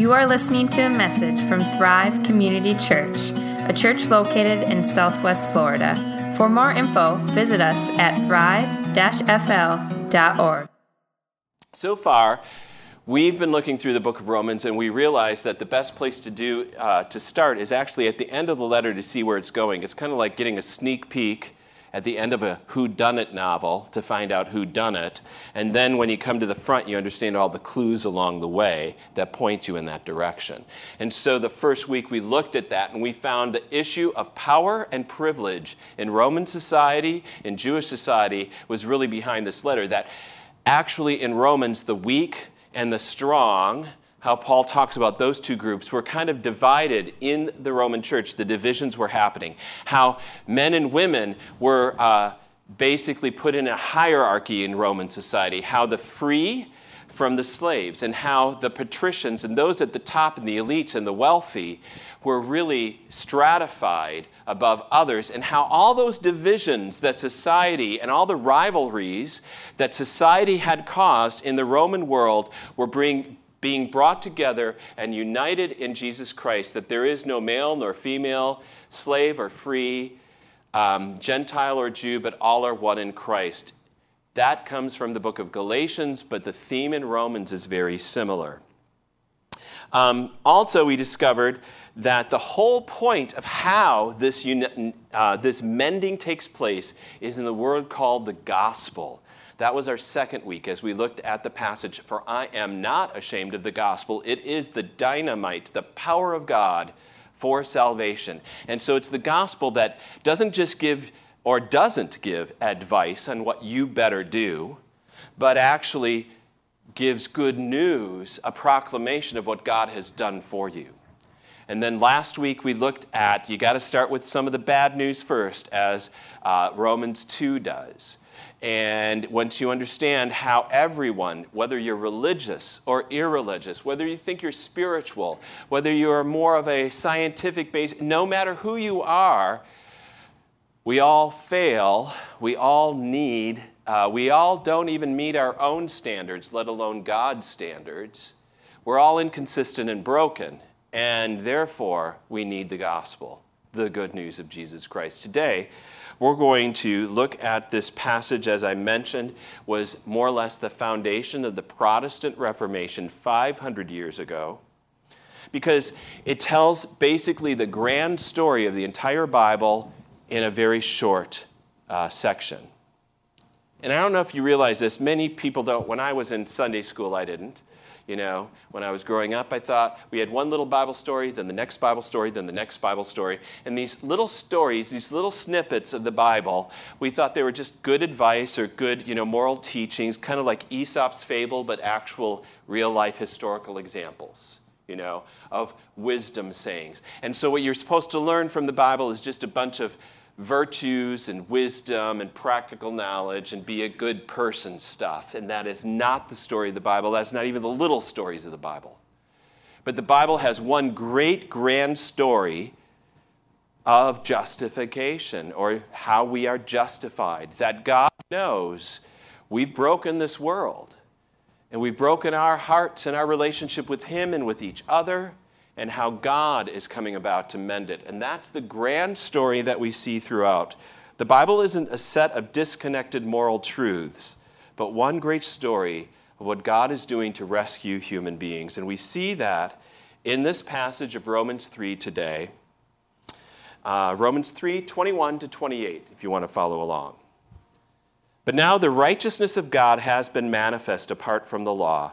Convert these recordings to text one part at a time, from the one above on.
You are listening to a message from Thrive Community Church, a church located in Southwest Florida. For more info, visit us at thrive-fl.org. So far, we've been looking through the book of Romans, and we realize that the best place to do uh, to start is actually at the end of the letter to see where it's going. It's kind of like getting a sneak peek at the end of a who done it novel to find out who done it. And then when you come to the front you understand all the clues along the way that point you in that direction. And so the first week we looked at that and we found the issue of power and privilege in roman society in jewish society was really behind this letter that actually in romans the weak and the strong how Paul talks about those two groups were kind of divided in the Roman church. The divisions were happening. How men and women were uh, basically put in a hierarchy in Roman society. How the free from the slaves, and how the patricians and those at the top and the elites and the wealthy were really stratified above others, and how all those divisions that society and all the rivalries that society had caused in the Roman world were being being brought together and united in Jesus Christ, that there is no male nor female, slave or free, um, Gentile or Jew, but all are one in Christ. That comes from the book of Galatians, but the theme in Romans is very similar. Um, also, we discovered that the whole point of how this, uh, this mending takes place is in the word called the gospel. That was our second week as we looked at the passage, For I am not ashamed of the gospel. It is the dynamite, the power of God for salvation. And so it's the gospel that doesn't just give or doesn't give advice on what you better do, but actually gives good news, a proclamation of what God has done for you. And then last week we looked at, you got to start with some of the bad news first, as uh, Romans 2 does. And once you understand how everyone, whether you're religious or irreligious, whether you think you're spiritual, whether you're more of a scientific base, no matter who you are, we all fail. We all need, uh, we all don't even meet our own standards, let alone God's standards. We're all inconsistent and broken, and therefore we need the gospel, the good news of Jesus Christ. Today, we're going to look at this passage, as I mentioned, was more or less the foundation of the Protestant Reformation 500 years ago, because it tells basically the grand story of the entire Bible in a very short uh, section. And I don't know if you realize this, many people don't. When I was in Sunday school, I didn't. You know, when I was growing up, I thought we had one little Bible story, then the next Bible story, then the next Bible story. And these little stories, these little snippets of the Bible, we thought they were just good advice or good, you know, moral teachings, kind of like Aesop's fable, but actual real life historical examples you know, of wisdom sayings. And so, what you're supposed to learn from the Bible is just a bunch of virtues and wisdom and practical knowledge and be a good person stuff. And that is not the story of the Bible. That's not even the little stories of the Bible. But the Bible has one great grand story of justification or how we are justified. That God knows we've broken this world and we've broken our hearts and our relationship with Him and with each other and how God is coming about to mend it. And that's the grand story that we see throughout. The Bible isn't a set of disconnected moral truths, but one great story of what God is doing to rescue human beings. And we see that in this passage of Romans 3 today. Uh, Romans 3 21 to 28, if you want to follow along. But now the righteousness of God has been manifest apart from the law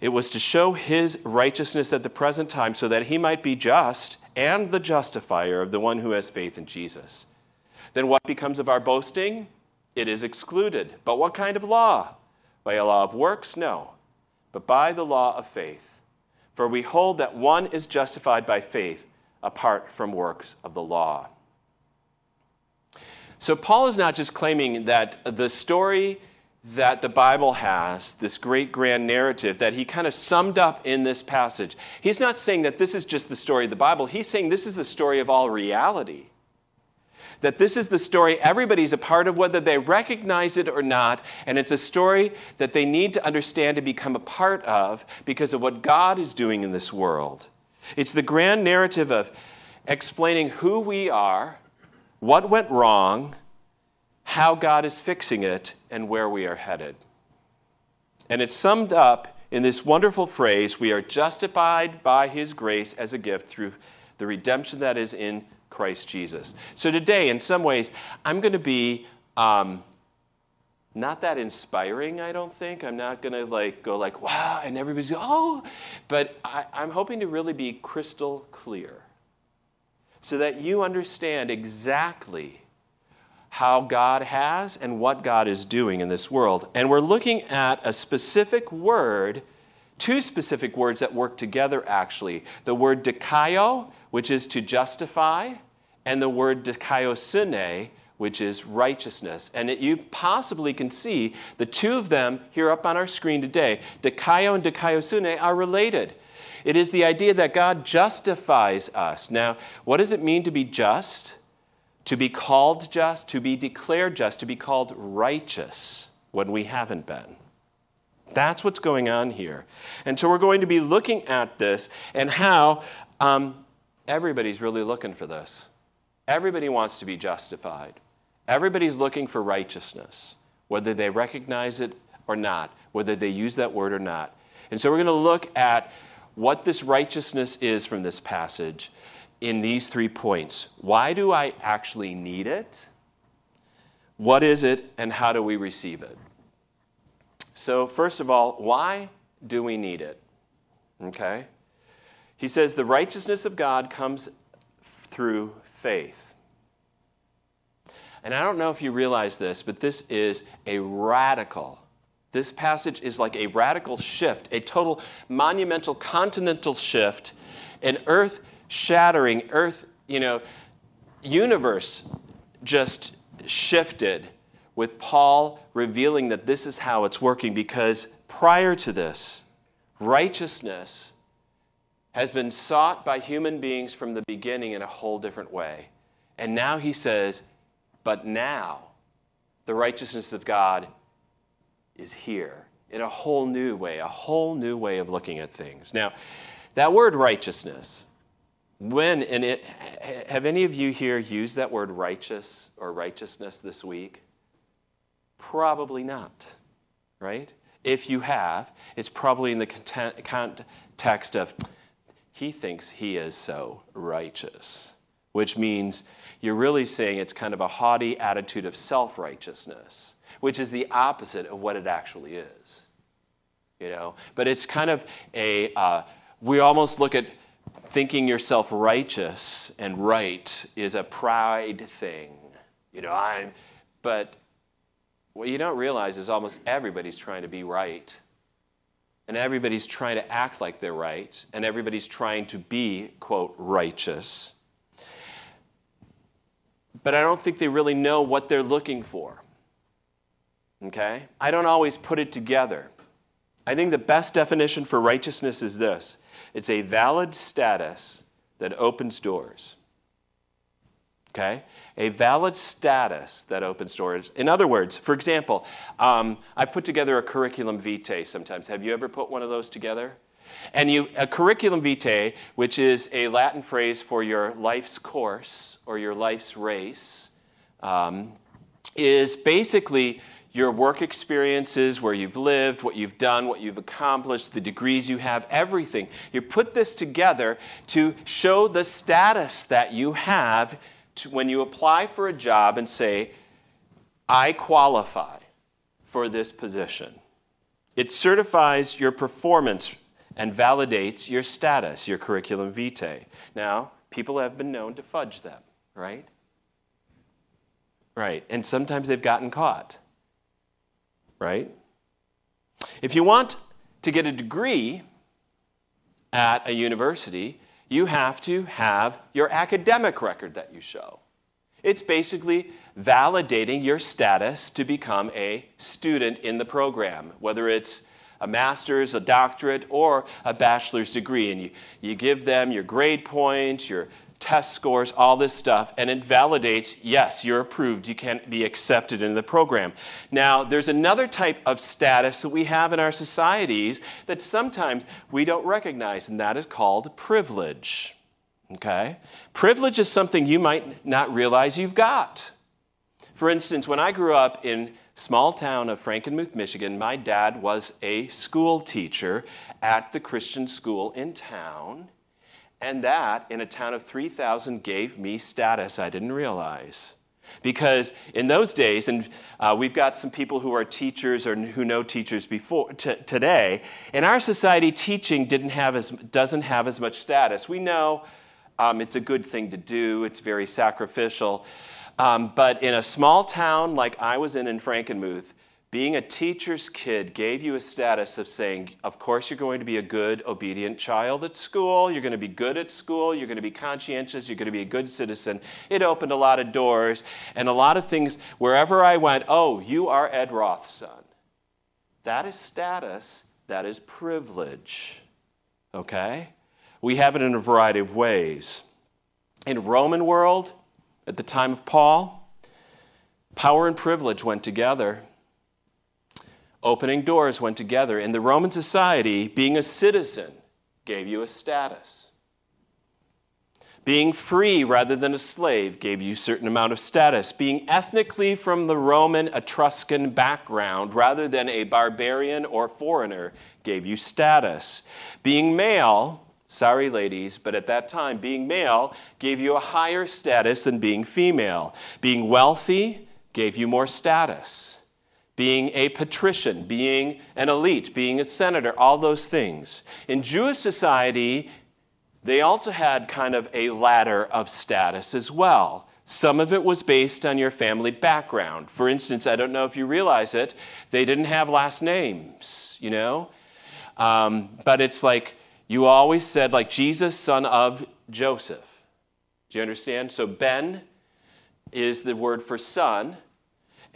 it was to show his righteousness at the present time so that he might be just and the justifier of the one who has faith in Jesus. Then what becomes of our boasting? It is excluded. But what kind of law? By a law of works? No, but by the law of faith. For we hold that one is justified by faith apart from works of the law. So, Paul is not just claiming that the story that the Bible has, this great grand narrative that he kind of summed up in this passage. He's not saying that this is just the story of the Bible, he's saying this is the story of all reality. That this is the story everybody's a part of, whether they recognize it or not, and it's a story that they need to understand and become a part of because of what God is doing in this world. It's the grand narrative of explaining who we are, what went wrong, how God is fixing it, and where we are headed. And it's summed up in this wonderful phrase we are justified by his grace as a gift through the redemption that is in Christ Jesus. So today, in some ways, I'm going to be. Um, not that inspiring, I don't think. I'm not going to like go like, wow, and everybody's oh, but I, I'm hoping to really be crystal clear so that you understand exactly how God has and what God is doing in this world. And we're looking at a specific word, two specific words that work together actually. The word dikaio, which is to justify, and the word dikaiosune, which is righteousness. And it, you possibly can see the two of them here up on our screen today, dikaio and dikaiosune, are related. It is the idea that God justifies us. Now, what does it mean to be just? To be called just, to be declared just, to be called righteous when we haven't been. That's what's going on here. And so we're going to be looking at this and how um, everybody's really looking for this. Everybody wants to be justified. Everybody's looking for righteousness, whether they recognize it or not, whether they use that word or not. And so we're going to look at what this righteousness is from this passage in these three points. Why do I actually need it? What is it, and how do we receive it? So, first of all, why do we need it? Okay? He says the righteousness of God comes through faith. And I don't know if you realize this, but this is a radical this passage is like a radical shift, a total monumental continental shift, an earth shattering, earth, you know, universe just shifted with Paul revealing that this is how it's working because prior to this, righteousness has been sought by human beings from the beginning in a whole different way. And now he says, but now the righteousness of God is here in a whole new way, a whole new way of looking at things. Now, that word righteousness, when and it have any of you here used that word righteous or righteousness this week? Probably not, right? If you have, it's probably in the context of he thinks he is so righteous, which means you're really saying it's kind of a haughty attitude of self righteousness which is the opposite of what it actually is. You know, but it's kind of a, uh, we almost look at thinking yourself righteous and right is a pride thing. You know, I'm, but what you don't realize is almost everybody's trying to be right. And everybody's trying to act like they're right. And everybody's trying to be, quote, righteous. But I don't think they really know what they're looking for. Okay? I don't always put it together. I think the best definition for righteousness is this it's a valid status that opens doors. Okay? A valid status that opens doors. In other words, for example, um, I've put together a curriculum vitae sometimes. Have you ever put one of those together? And you, a curriculum vitae, which is a Latin phrase for your life's course or your life's race, um, is basically your work experiences, where you've lived, what you've done, what you've accomplished, the degrees you have, everything. You put this together to show the status that you have when you apply for a job and say, I qualify for this position. It certifies your performance and validates your status, your curriculum vitae. Now, people have been known to fudge them, right? Right, and sometimes they've gotten caught right? If you want to get a degree, at a university, you have to have your academic record that you show. It's basically validating your status to become a student in the program, whether it's a master's, a doctorate, or a bachelor's degree. And you, you give them your grade points, your test scores, all this stuff, and it validates yes, you're approved, you can be accepted into the program. Now, there's another type of status that we have in our societies that sometimes we don't recognize, and that is called privilege. Okay? Privilege is something you might not realize you've got. For instance, when I grew up in small town of Frankenmuth, Michigan, my dad was a school teacher at the Christian school in town. And that, in a town of 3,000, gave me status I didn't realize. Because in those days, and uh, we've got some people who are teachers or who know teachers before t- today, in our society, teaching didn't have as, doesn't have as much status. We know um, it's a good thing to do, it's very sacrificial. Um, but in a small town like I was in in Frankenmuth, being a teacher's kid gave you a status of saying, of course, you're going to be a good, obedient child at school. You're going to be good at school. You're going to be conscientious. You're going to be a good citizen. It opened a lot of doors and a lot of things. Wherever I went, oh, you are Ed Roth's son. That is status. That is privilege. Okay? We have it in a variety of ways. In Roman world, at the time of Paul, power and privilege went together opening doors went together. In the Roman society, being a citizen gave you a status. Being free rather than a slave gave you a certain amount of status. Being ethnically from the Roman Etruscan background rather than a barbarian or foreigner gave you status. Being male, sorry ladies, but at that time, being male gave you a higher status than being female. Being wealthy gave you more status being a patrician, being an elite, being a senator, all those things. In Jewish society, they also had kind of a ladder of status as well. Some of it was based on your family background. For instance, I don't know if you realize it, they didn't have last names, you know? Um, but it's like you always said, like Jesus, son of Joseph. Do you understand? So Ben is the word for son.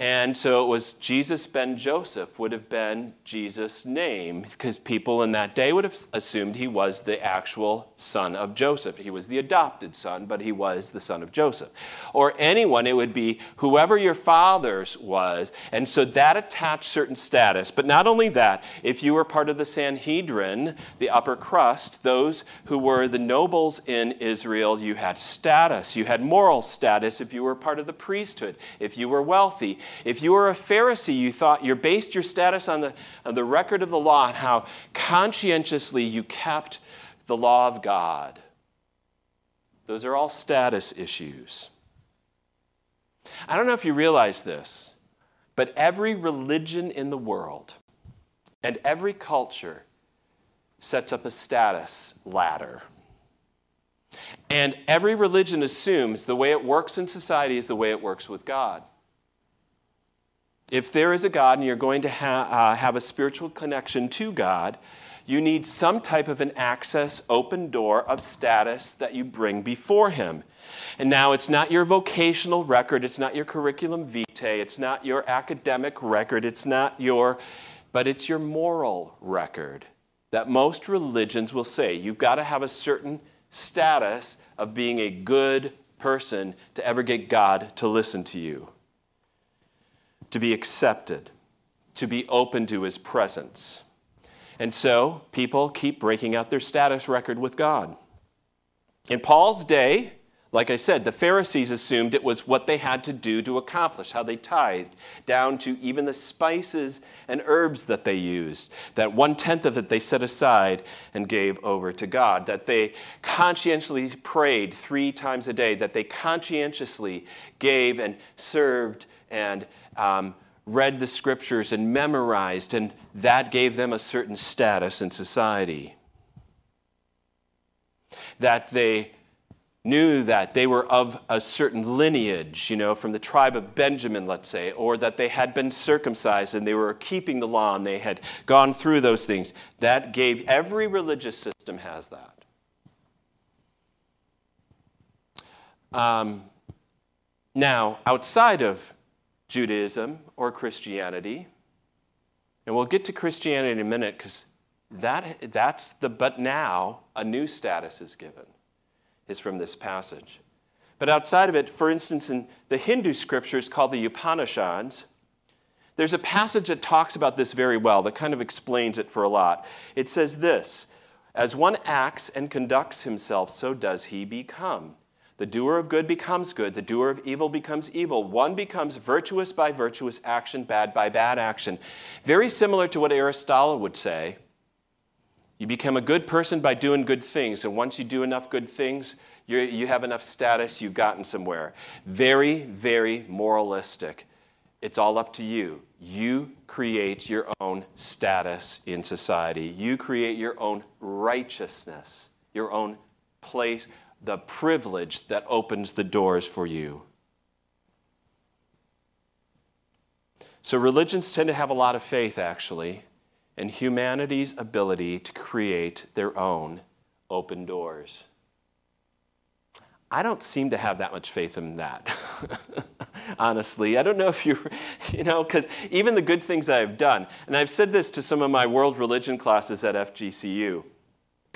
And so it was Jesus ben Joseph would have been Jesus' name because people in that day would have assumed he was the actual son of Joseph. He was the adopted son, but he was the son of Joseph. Or anyone, it would be whoever your father's was. And so that attached certain status. But not only that, if you were part of the Sanhedrin, the upper crust, those who were the nobles in Israel, you had status. You had moral status if you were part of the priesthood, if you were wealthy if you were a Pharisee, you thought you based your status on the, on the record of the law and how conscientiously you kept the law of God. Those are all status issues. I don't know if you realize this, but every religion in the world and every culture sets up a status ladder. And every religion assumes the way it works in society is the way it works with God. If there is a God and you're going to ha- uh, have a spiritual connection to God, you need some type of an access, open door of status that you bring before Him. And now it's not your vocational record, it's not your curriculum vitae, it's not your academic record, it's not your, but it's your moral record that most religions will say you've got to have a certain status of being a good person to ever get God to listen to you to be accepted, to be open to his presence. And so people keep breaking out their status record with God. In Paul's day, like I said, the Pharisees assumed it was what they had to do to accomplish, how they tithed, down to even the spices and herbs that they used. That one tenth of it they set aside and gave over to God. That they conscientiously prayed three times a day. That they conscientiously gave and served and um, read the scriptures and memorized, and that gave them a certain status in society. That they knew that they were of a certain lineage, you know, from the tribe of Benjamin, let's say, or that they had been circumcised and they were keeping the law and they had gone through those things. That gave, every religious system has that. Um, now, outside of Judaism or Christianity, and we'll get to Christianity in a minute because that, that's the but now a new status is given is from this passage. But outside of it, for instance, in the Hindu scriptures called the Upanishads, there's a passage that talks about this very well, that kind of explains it for a lot. It says this As one acts and conducts himself, so does he become. The doer of good becomes good, the doer of evil becomes evil. One becomes virtuous by virtuous action, bad by bad action. Very similar to what Aristotle would say you become a good person by doing good things. And once you do enough good things, you have enough status, you've gotten somewhere. Very, very moralistic. It's all up to you. You create your own status in society, you create your own righteousness, your own place, the privilege that opens the doors for you. So, religions tend to have a lot of faith, actually in humanity's ability to create their own open doors. I don't seem to have that much faith in that, honestly. I don't know if you, you know, because even the good things I've done, and I've said this to some of my world religion classes at FGCU,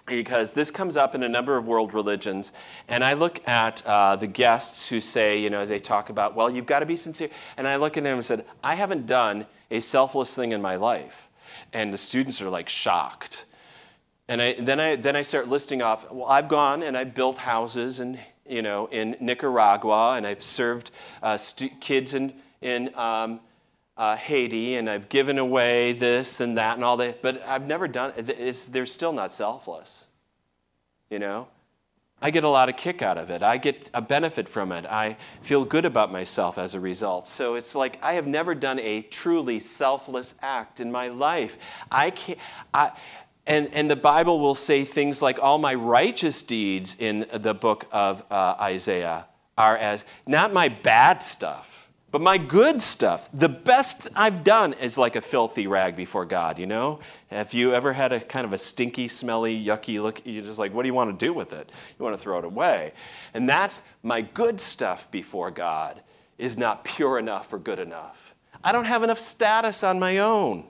because this comes up in a number of world religions, and I look at uh, the guests who say, you know, they talk about, well, you've got to be sincere, and I look at them and said, I haven't done a selfless thing in my life and the students are like shocked. And I, then, I, then I start listing off, well, I've gone and I've built houses in, you know, in Nicaragua, and I've served uh, kids in, in um, uh, Haiti, and I've given away this and that and all that, but I've never done it. They're still not selfless, you know? I get a lot of kick out of it. I get a benefit from it. I feel good about myself as a result. So it's like I have never done a truly selfless act in my life. I can't. I, and, and the Bible will say things like, all my righteous deeds in the book of uh, Isaiah are as, not my bad stuff, but my good stuff, the best I've done is like a filthy rag before God, you know? Have you ever had a kind of a stinky, smelly, yucky look? You're just like, what do you want to do with it? You want to throw it away. And that's my good stuff before God is not pure enough or good enough. I don't have enough status on my own.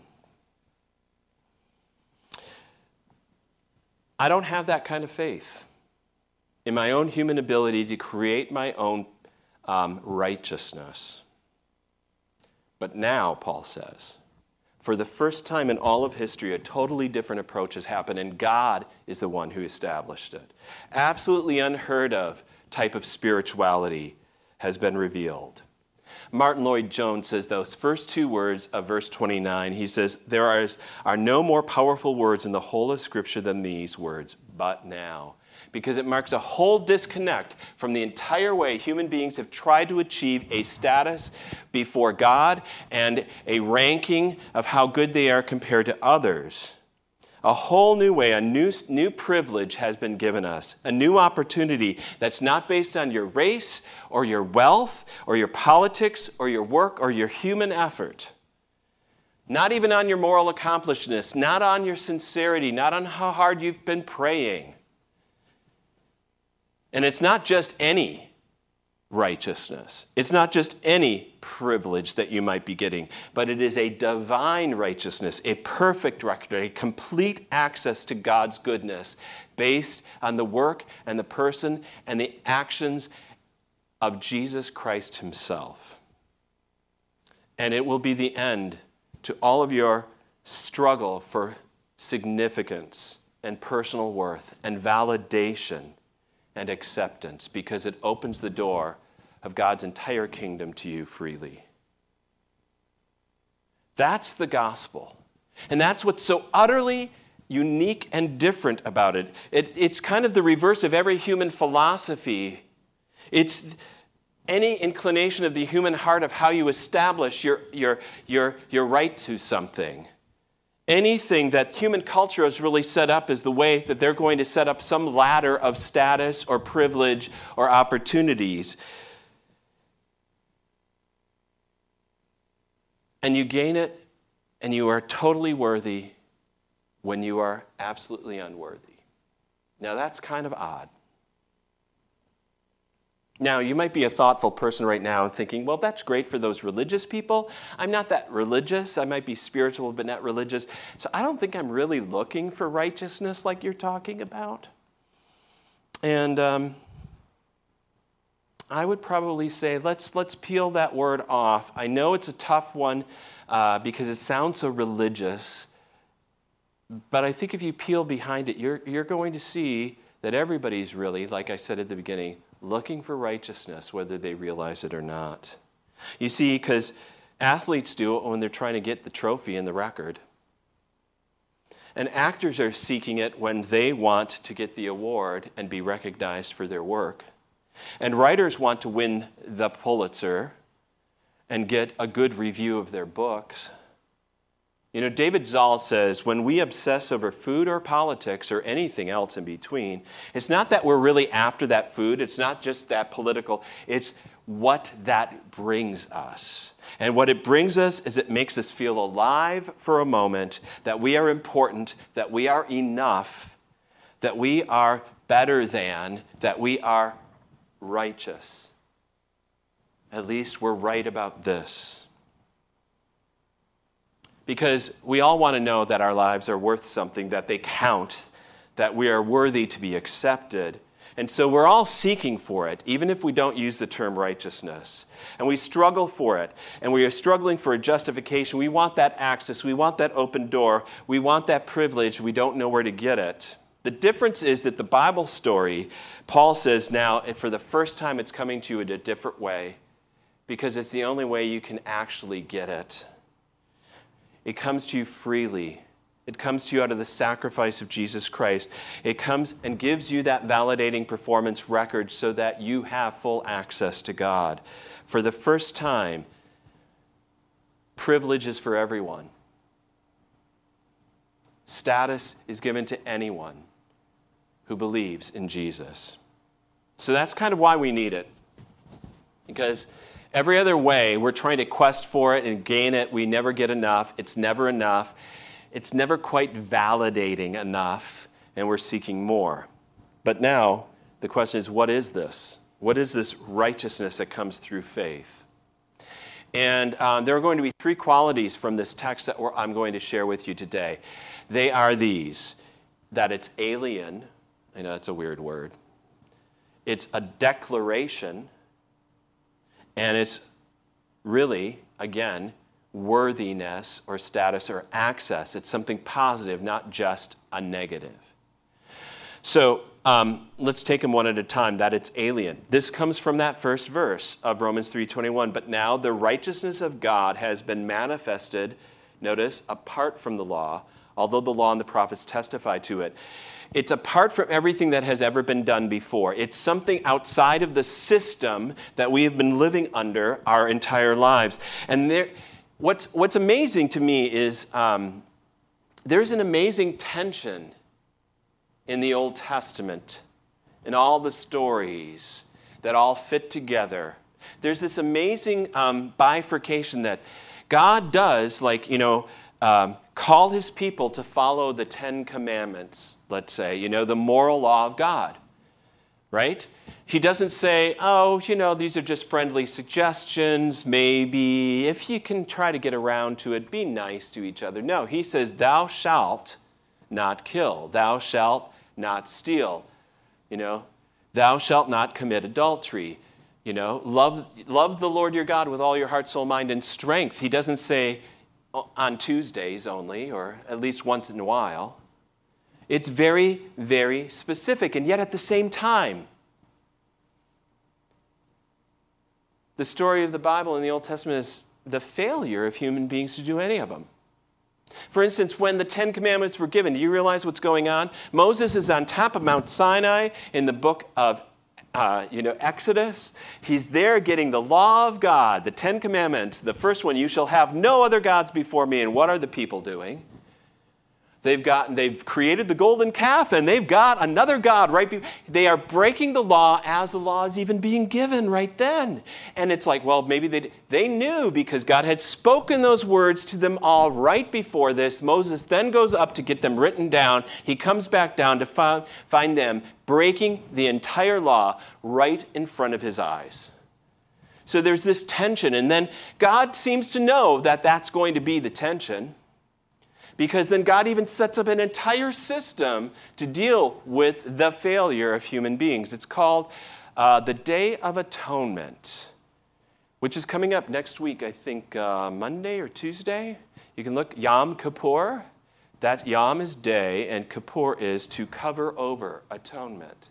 I don't have that kind of faith in my own human ability to create my own um, righteousness. But now, Paul says, for the first time in all of history, a totally different approach has happened, and God is the one who established it. Absolutely unheard of type of spirituality has been revealed. Martyn Lloyd-Jones says those first two words of verse 29, he says, There are, are no more powerful words in the whole of Scripture than these words, but now because it marks a whole disconnect from the entire way human beings have tried to achieve a status before God and a ranking of how good they are compared to others. A whole new way, a new, new privilege has been given us, a new opportunity that's not based on your race or your wealth or your politics or your work or your human effort. Not even on your moral accomplishments, not on your sincerity, not on how hard you've been praying and it's not just any righteousness, it's not just any privilege that you might be getting, but it is a divine righteousness, a perfect record, a complete access to God's goodness based on the work and the person and the actions of Jesus Christ Himself. And it will be the end to all of your struggle for significance and personal worth and validation and acceptance because it opens the door of God's entire kingdom to you freely. That's the gospel. And that's what's so utterly unique and different about it. it. It's kind of the reverse of every human philosophy. It's any inclination of the human heart of how you establish your, your, your, your right to something. Anything that human culture has really set up is the way that they're going to set up some ladder of status or privilege or opportunities. And you gain it, and you are totally worthy when you are absolutely unworthy. Now, that's kind of odd. Now, you might be a thoughtful person right now and thinking, well, that's great for those religious people. I'm not that religious. I might be spiritual, but not religious. So I don't think I'm really looking for righteousness like you're talking about. And um, I would probably say, let's, let's peel that word off. I know it's a tough one uh, because it sounds so religious. But I think if you peel behind it, you're, you're going to see that everybody's really, like I said at the beginning, looking for righteousness, whether they realize it or not. You see, because athletes do it when they're trying to get the trophy and the record. And actors are seeking it when they want to get the award and be recognized for their work. And writers want to win the Pulitzer and get a good review of their books. You know, David Zahl says when we obsess over food or politics or anything else in between, it's not that we're really after that food, it's not just that political, it's what that brings us. And what it brings us is it makes us feel alive for a moment, that we are important, that we are enough, that we are better than, that we are righteous. At least we're right about this. Because we all want to know that our lives are worth something, that they count, that we are worthy to be accepted. And so we're all seeking for it, even if we don't use the term righteousness. And we struggle for it. And we are struggling for a justification. We want that access. We want that open door. We want that privilege. We don't know where to get it. The difference is that the Bible story, Paul says now, for the first time, it's coming to you in a different way because it's the only way you can actually get it. It comes to you freely. It comes to you out of the sacrifice of Jesus Christ. It comes and gives you that validating performance record so that you have full access to God. For the first time, privilege is for everyone. Status is given to anyone who believes in Jesus. So that's kind of why we need it. Because Every other way, we're trying to quest for it and gain it. We never get enough. It's never enough. It's never quite validating enough, and we're seeking more. But now, the question is what is this? What is this righteousness that comes through faith? And um, there are going to be three qualities from this text that I'm going to share with you today. They are these that it's alien, I know it's a weird word, it's a declaration and it's really, again, worthiness or status or access. It's something positive, not just a negative. So um, let's take them one at a time. That it's alien. This comes from that first verse of Romans 3:21. But now the righteousness of God has been manifested. Notice apart from the law, although the law and the prophets testify to it. It's apart from everything that has ever been done before. It's something outside of the system that we have been living under our entire lives. And there, what's, what's amazing to me is um, there's an amazing tension in the Old Testament, in all the stories that all fit together. There's this amazing um, bifurcation that God does, like, you know, um, call his people to follow the Ten Commandments, let's say, you know, the moral law of God, right? He doesn't say, oh, you know, these are just friendly suggestions, maybe, if you can try to get around to it, be nice to each other. No, he says, thou shalt not kill, thou shalt not steal, you know, thou shalt not commit adultery. You know, love, love the Lord your God with all your heart, soul, mind, and strength. He doesn't say, on Tuesdays only, or at least once in a while. It's very, very specific, and yet at the same time, the story of the Bible in the Old Testament is the failure of human beings to do any of them. For instance, when the Ten Commandments were given, do you realize what's going on? Moses is on top of Mount Sinai in the book of uh, you know, Exodus. He's there getting the law of God, the Ten Commandments. The first one, you shall have no other gods before me. And what are the people doing? They've gotten, they've created the golden calf and they've got another God right. Be- they are breaking the law as the law is even being given right then. And it's like, well, maybe they, they knew because God had spoken those words to them all right before this. Moses then goes up to get them written down. He comes back down to find, find them breaking the entire law right in front of his eyes. So there's this tension. And then God seems to know that that's going to be the tension because then God even sets up an entire system to deal with the failure of human beings. It's called uh, the Day of Atonement, which is coming up next week, I think uh, Monday or Tuesday. You can look, Yom Kippur. That Yom is day, and Kippur is to cover over atonement.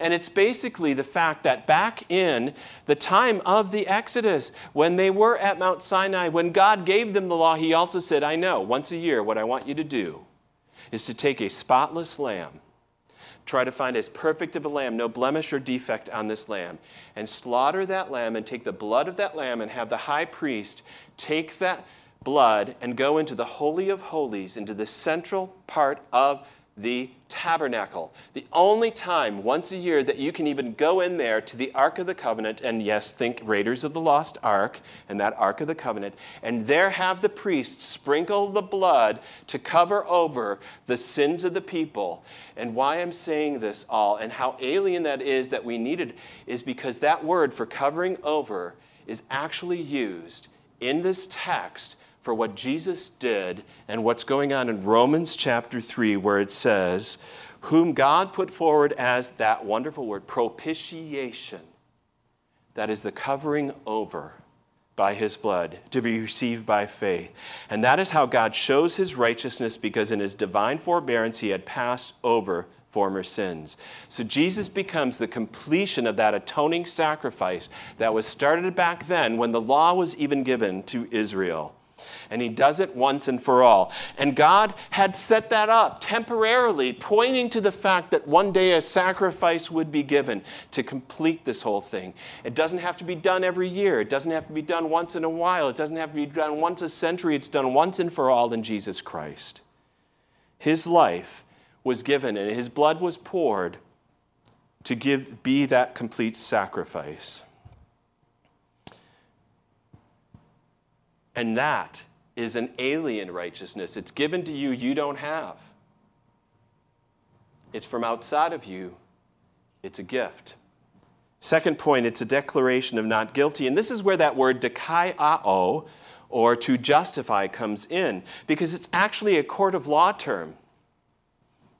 And it's basically the fact that back in the time of the Exodus, when they were at Mount Sinai, when God gave them the law, He also said, I know, once a year, what I want you to do is to take a spotless lamb, try to find as perfect of a lamb, no blemish or defect on this lamb, and slaughter that lamb and take the blood of that lamb and have the high priest take that blood and go into the Holy of Holies, into the central part of the tabernacle. The only time once a year that you can even go in there to the Ark of the Covenant, and yes, think Raiders of the Lost Ark and that Ark of the Covenant, and there have the priests sprinkle the blood to cover over the sins of the people. And why I'm saying this all and how alien that is that we needed is because that word for covering over is actually used in this text for what Jesus did and what's going on in Romans chapter 3, where it says, Whom God put forward as that wonderful word, propitiation. That is the covering over by his blood to be received by faith. And that is how God shows his righteousness because in his divine forbearance he had passed over former sins. So Jesus becomes the completion of that atoning sacrifice that was started back then when the law was even given to Israel and he does it once and for all. And God had set that up temporarily, pointing to the fact that one day a sacrifice would be given to complete this whole thing. It doesn't have to be done every year, it doesn't have to be done once in a while, it doesn't have to be done once a century, it's done once and for all in Jesus Christ. His life was given and his blood was poured to give be that complete sacrifice. And that is an alien righteousness. It's given to you, you don't have. It's from outside of you, it's a gift. Second point, it's a declaration of not guilty. And this is where that word dikaiao, or to justify, comes in, because it's actually a court of law term.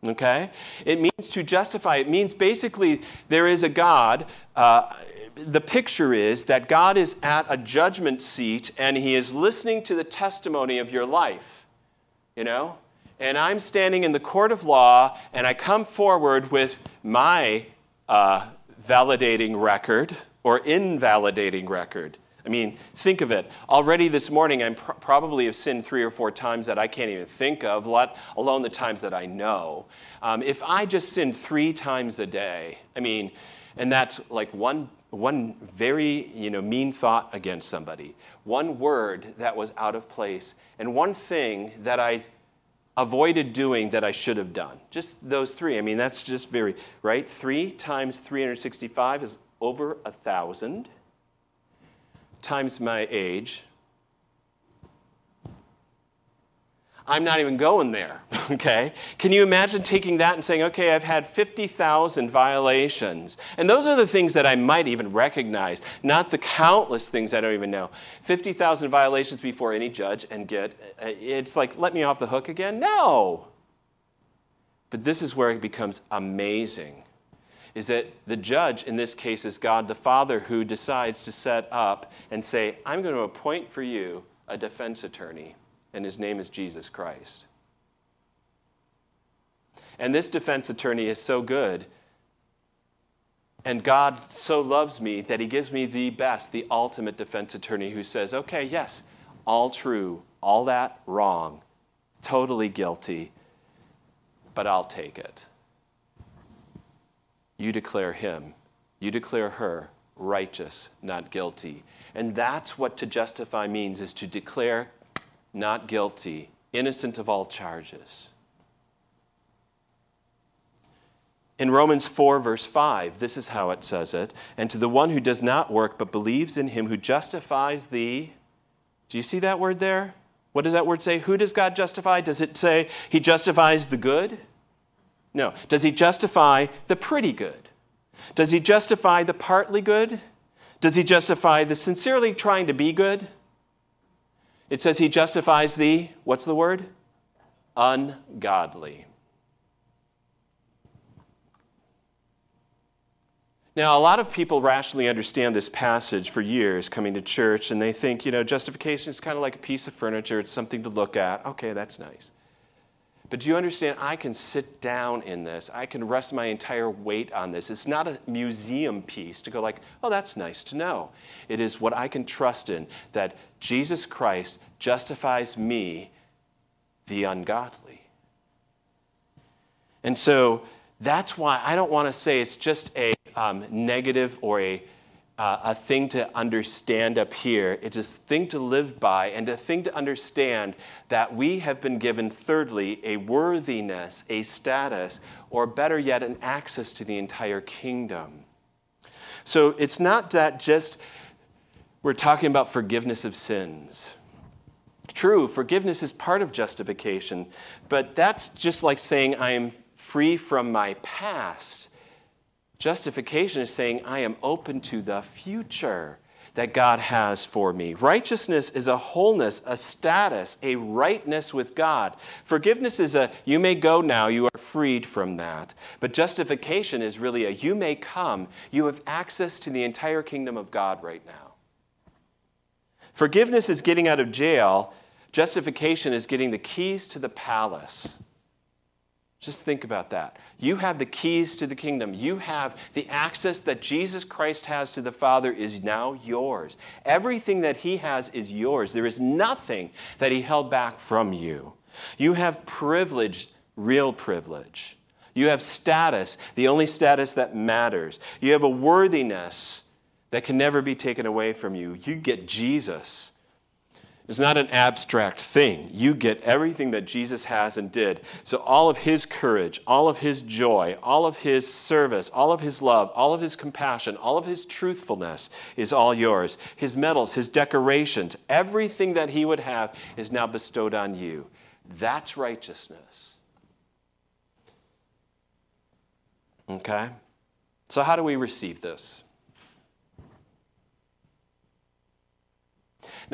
Okay? It means to justify. It means basically there is a God. Uh, the picture is that God is at a judgment seat and he is listening to the testimony of your life, you know? And I'm standing in the court of law and I come forward with my uh, validating record or invalidating record. I mean, think of it. Already this morning, I pr- probably have sinned three or four times that I can't even think of, let alone the times that I know. Um, if I just sinned three times a day, I mean, and that's like one one very you know, mean thought against somebody, one word that was out of place, and one thing that I avoided doing that I should have done. Just those three. I mean, that's just very, right? Three times 365 is over a thousand, times my age, I'm not even going there, okay? Can you imagine taking that and saying, okay, I've had 50,000 violations? And those are the things that I might even recognize, not the countless things I don't even know. 50,000 violations before any judge and get, uh, it's like, let me off the hook again? No. But this is where it becomes amazing. Is that the judge in this case is God the Father who decides to set up and say, I'm going to appoint for you a defense attorney and his name is Jesus Christ. And this defense attorney is so good. And God so loves me that he gives me the best, the ultimate defense attorney who says, okay, yes, all true, all that wrong, totally guilty, but I'll take it you declare him, you declare her righteous, not guilty. And that's what to justify means is to declare not guilty, innocent of all charges. In Romans 4, verse 5, this is how it says it. And to the one who does not work but believes in him who justifies the. Do you see that word there? What does that word say? Who does God justify? Does it say he justifies the good? No. Does he justify the pretty good? Does he justify the partly good? Does he justify the sincerely trying to be good? It says he justifies the, what's the word? Ungodly. Now, a lot of people rationally understand this passage for years coming to church, and they think, you know, justification is kind of like a piece of furniture, it's something to look at. Okay, that's nice. But do you understand? I can sit down in this. I can rest my entire weight on this. It's not a museum piece to go like, oh, that's nice to know. It is what I can trust in that Jesus Christ justifies me, the ungodly. And so that's why I don't want to say it's just a um, negative or a, uh, a thing to understand up here. It's a thing to live by and a thing to understand that we have been given, thirdly, a worthiness, a status, or better yet, an access to the entire kingdom. So it's not that just we're talking about forgiveness of sins. True, forgiveness is part of justification, but that's just like saying I am free from my past. Justification is saying I am open to the future that God has for me. Righteousness is a wholeness, a status, a rightness with God. Forgiveness is a you may go now, you are freed from that. But justification is really a you may come, you have access to the entire kingdom of God right now. Forgiveness is getting out of jail, justification is getting the keys to the palace. Just think about that. You have the keys to the kingdom. You have the access that Jesus Christ has to the Father is now yours. Everything that He has is yours. There is nothing that He held back from you. You have privilege, real privilege. You have status, the only status that matters. You have a worthiness that can never be taken away from you. You get Jesus. It's not an abstract thing. You get everything that Jesus has and did. So, all of his courage, all of his joy, all of his service, all of his love, all of his compassion, all of his truthfulness is all yours. His medals, his decorations, everything that he would have is now bestowed on you. That's righteousness. Okay? So, how do we receive this?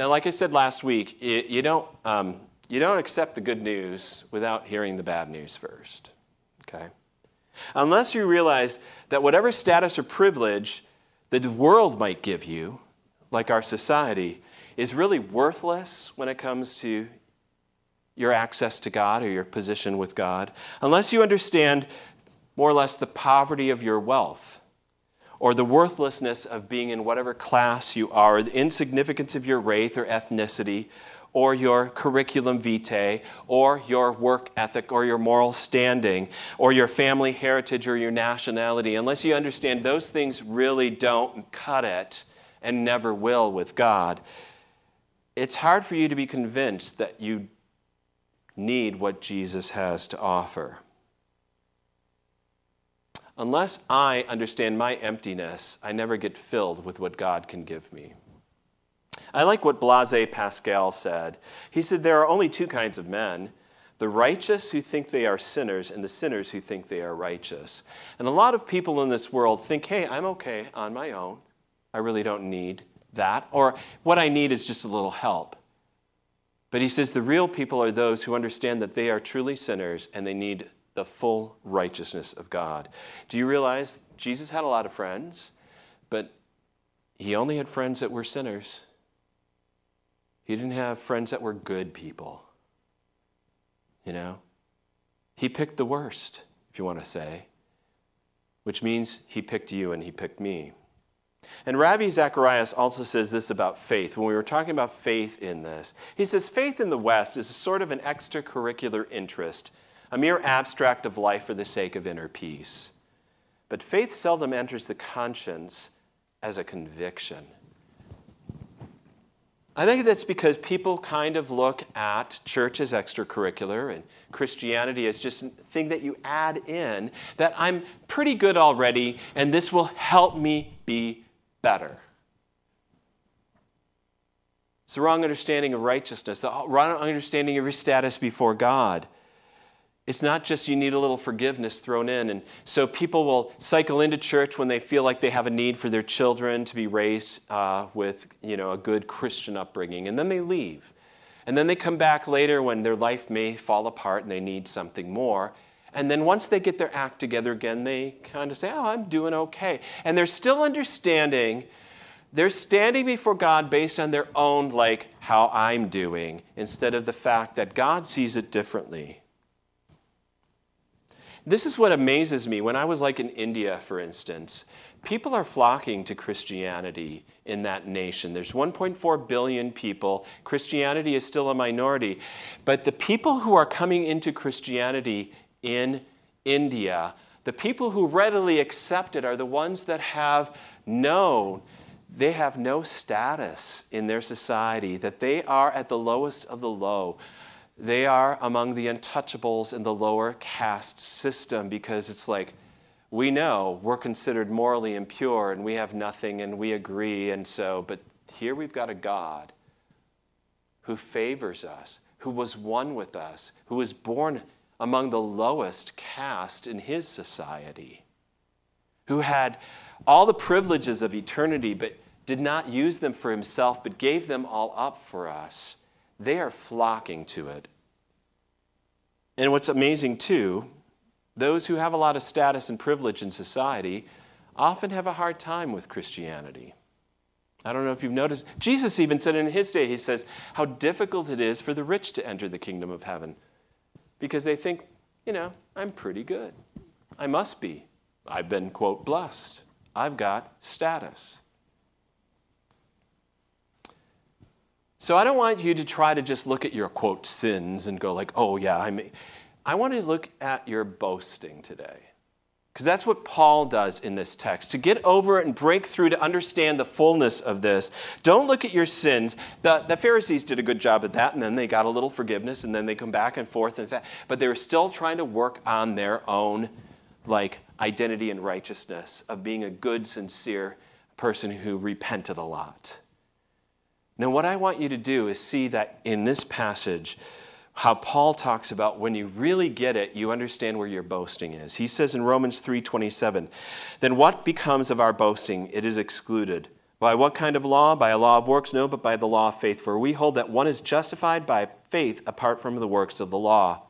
Now, like I said last week, you don't, um, you don't accept the good news without hearing the bad news first. Okay? Unless you realize that whatever status or privilege the world might give you, like our society, is really worthless when it comes to your access to God or your position with God, unless you understand more or less the poverty of your wealth or the worthlessness of being in whatever class you are, the insignificance of your race or ethnicity, or your curriculum vitae, or your work ethic, or your moral standing, or your family heritage, or your nationality, unless you understand those things really don't cut it and never will with God, it's hard for you to be convinced that you need what Jesus has to offer. Unless I understand my emptiness, I never get filled with what God can give me. I like what Blaise Pascal said. He said, There are only two kinds of men the righteous who think they are sinners, and the sinners who think they are righteous. And a lot of people in this world think, Hey, I'm okay on my own. I really don't need that. Or what I need is just a little help. But he says the real people are those who understand that they are truly sinners and they need the full righteousness of God. Do you realize Jesus had a lot of friends, but he only had friends that were sinners? He didn't have friends that were good people. You know? He picked the worst, if you want to say, which means he picked you and he picked me. And Ravi Zacharias also says this about faith. When we were talking about faith in this, he says faith in the West is sort of an extracurricular interest a mere abstract of life for the sake of inner peace. But faith seldom enters the conscience as a conviction. I think that's because people kind of look at church as extracurricular and Christianity as just a thing that you add in, that I'm pretty good already, and this will help me be better. It's the wrong understanding of righteousness, the wrong understanding of your status before God. It's not just you need a little forgiveness thrown in. And so people will cycle into church when they feel like they have a need for their children to be raised uh, with you know, a good Christian upbringing. And then they leave. And then they come back later when their life may fall apart and they need something more. And then once they get their act together again, they kind of say, Oh, I'm doing okay. And they're still understanding they're standing before God based on their own, like, how I'm doing, instead of the fact that God sees it differently. This is what amazes me. When I was like in India, for instance, people are flocking to Christianity in that nation. There's 1.4 billion people. Christianity is still a minority. But the people who are coming into Christianity in India, the people who readily accept it are the ones that have known they have no status in their society, that they are at the lowest of the low. They are among the untouchables in the lower caste system because it's like, we know we're considered morally impure and we have nothing and we agree. And so, but here we've got a God who favors us, who was one with us, who was born among the lowest caste in his society, who had all the privileges of eternity but did not use them for himself but gave them all up for us they are flocking to it. And what's amazing too, those who have a lot of status and privilege in society often have a hard time with Christianity. I don't know if you've noticed. Jesus even said in his day, he says, how difficult it is for the rich to enter the kingdom of heaven. Because they think, you know, I'm pretty good. I must be. I've been, quote, blessed. I've got status. So I don't want you to try to just look at your quote sins and go like, "Oh yeah, I may." I want to look at your boasting today. Because that's what Paul does in this text. To get over it and break through to understand the fullness of this, don't look at your sins. The, the Pharisees did a good job at that, and then they got a little forgiveness, and then they come back and forth. And that, but they were still trying to work on their own like identity and righteousness of being a good, sincere person who repented a lot. Now, what I want you to do is see that in this passage, how Paul talks about when you really get it, you understand where your boasting is. He says in Romans 3:27, "Then what becomes of our boasting? It is excluded. By what kind of law? By a law of works? No, but by the law of faith. For we hold that one is justified by faith apart from the works of the law."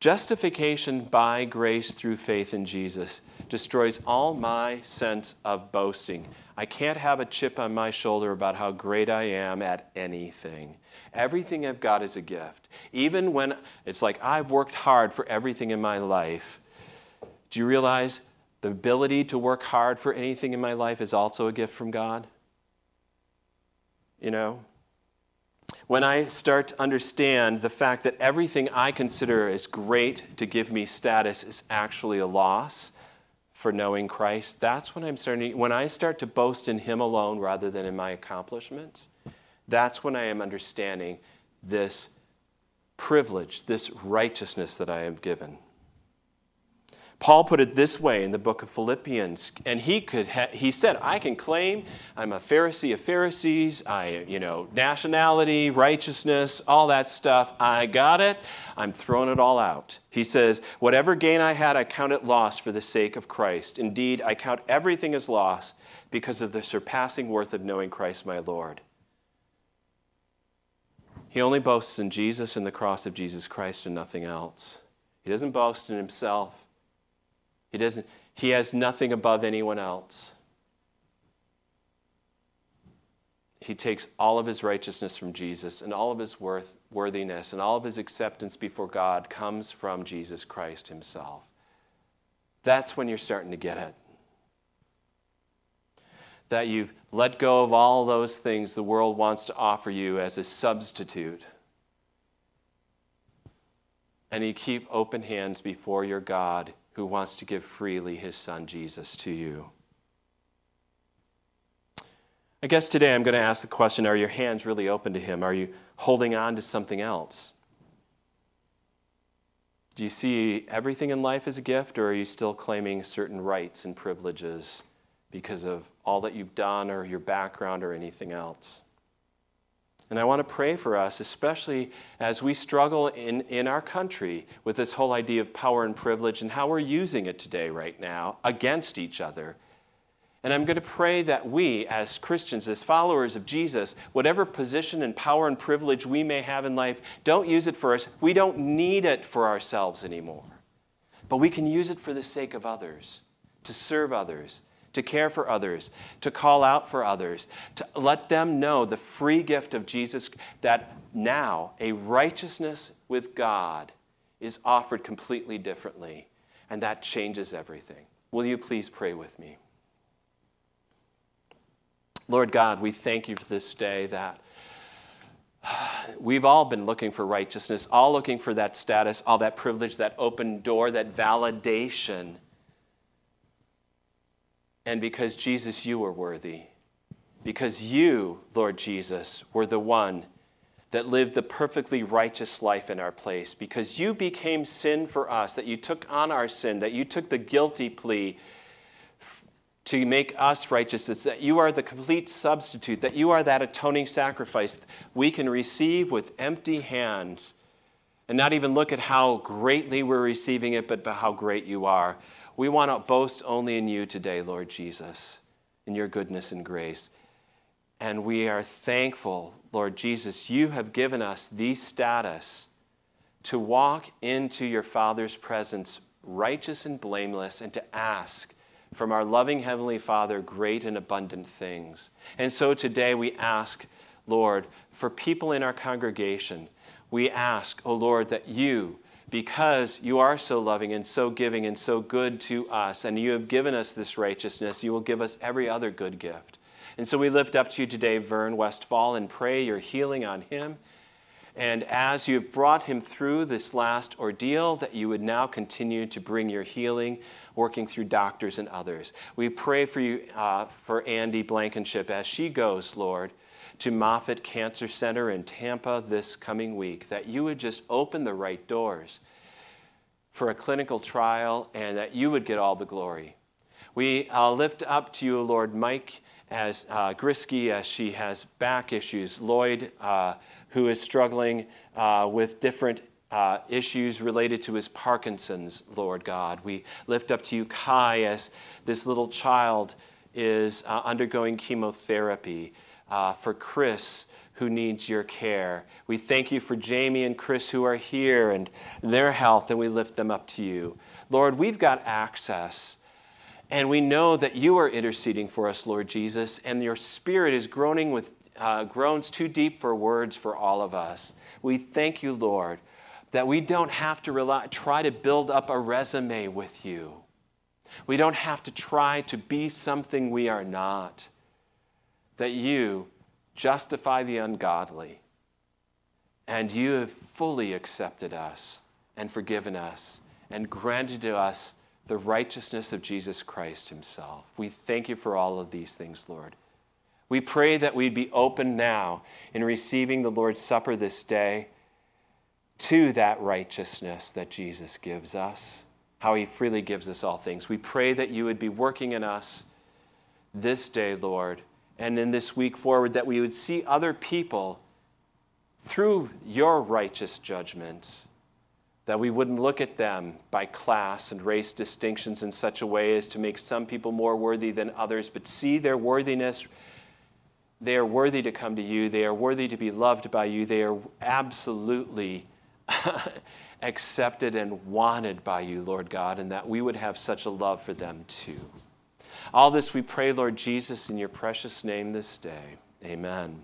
Justification by grace through faith in Jesus destroys all my sense of boasting. I can't have a chip on my shoulder about how great I am at anything. Everything I've got is a gift. Even when it's like I've worked hard for everything in my life. Do you realize the ability to work hard for anything in my life is also a gift from God? You know? When I start to understand the fact that everything I consider as great to give me status is actually a loss, for knowing Christ, that's when I'm starting, when I start to boast in Him alone rather than in my accomplishments, that's when I am understanding this privilege, this righteousness that I am given. Paul put it this way in the book of Philippians, and he could ha- he said, "I can claim I'm a Pharisee of Pharisees. I, you know, nationality, righteousness, all that stuff. I got it. I'm throwing it all out." He says, "Whatever gain I had, I count it loss for the sake of Christ. Indeed, I count everything as loss because of the surpassing worth of knowing Christ my Lord." He only boasts in Jesus and the cross of Jesus Christ and nothing else. He doesn't boast in himself. He, doesn't, he has nothing above anyone else. He takes all of his righteousness from Jesus, and all of his worth, worthiness and all of his acceptance before God comes from Jesus Christ himself. That's when you're starting to get it. That you've let go of all those things the world wants to offer you as a substitute. And you keep open hands before your God who wants to give freely his son Jesus to you. I guess today I'm going to ask the question are your hands really open to Him? Are you holding on to something else? Do you see everything in life as a gift, or are you still claiming certain rights and privileges because of all that you've done, or your background, or anything else? And I want to pray for us, especially as we struggle in, in our country with this whole idea of power and privilege and how we're using it today, right now, against each other. And I'm going to pray that we, as Christians, as followers of Jesus, whatever position and power and privilege we may have in life, don't use it for us. We don't need it for ourselves anymore. But we can use it for the sake of others, to serve others, to care for others, to call out for others, to let them know the free gift of Jesus that now a righteousness with God is offered completely differently. And that changes everything. Will you please pray with me? Lord God, we thank you for this day that we've all been looking for righteousness, all looking for that status, all that privilege, that open door, that validation. And because Jesus, you are worthy, because you, Lord Jesus, were the one that lived the perfectly righteous life in our place, because you became sin for us, that you took on our sin, that you took the guilty plea to make us righteous. That you are the complete substitute, that you are that atoning sacrifice we can receive with empty hands and not even look at how greatly we're receiving it, but how great you are. We want to boast only in you today, Lord Jesus, in your goodness and grace. And we are thankful, Lord Jesus, you have given us the status to walk into your Father's presence righteous and blameless and to ask from our loving Heavenly Father great and abundant things. And so today we ask, Lord, for people in our congregation, we ask, O oh Lord, that you, because you are so loving and so giving and so good to us, and you have given us this righteousness, you will give us every other good gift. And so we lift up to you today, Vern Westfall, and pray your healing on him. And as you've brought him through this last ordeal, that you would now continue to bring your healing working through doctors and others. We pray for you, uh, for Andy Blankenship as she goes, Lord, to Moffitt Cancer Center in Tampa this coming week, that you would just open the right doors for a clinical trial and that you would get all the glory. We uh, lift up to you, Lord, Mike as uh, Grisky as she has back issues, Lloyd, uh, who is struggling uh, with different uh, issues related to his Parkinson's, Lord God. We lift up to you Kai as this little child is uh, undergoing chemotherapy. Uh, for Chris, who needs your care. We thank you for Jamie and Chris who are here and their health, and we lift them up to you. Lord, we've got access. And we know that you are interceding for us, Lord Jesus, and your spirit is groaning with uh, groans too deep for words for all of us. We thank you, Lord, that we don't have to rely, try to build up a resume with you. We don't have to try to be something we are not. That you justify the ungodly, and you have fully accepted us and forgiven us and granted to us the righteousness of Jesus Christ Himself. We thank you for all of these things, Lord. We pray that we'd be open now in receiving the Lord's Supper this day to that righteousness that Jesus gives us, how he freely gives us all things. We pray that you would be working in us this day, Lord, and in this week forward, that we would see other people through your righteous judgments, that we wouldn't look at them by class and race distinctions in such a way as to make some people more worthy than others, but see their worthiness. They are worthy to come to you. They are worthy to be loved by you. They are absolutely accepted and wanted by you, Lord God, and that we would have such a love for them too. All this we pray, Lord Jesus, in your precious name this day. Amen.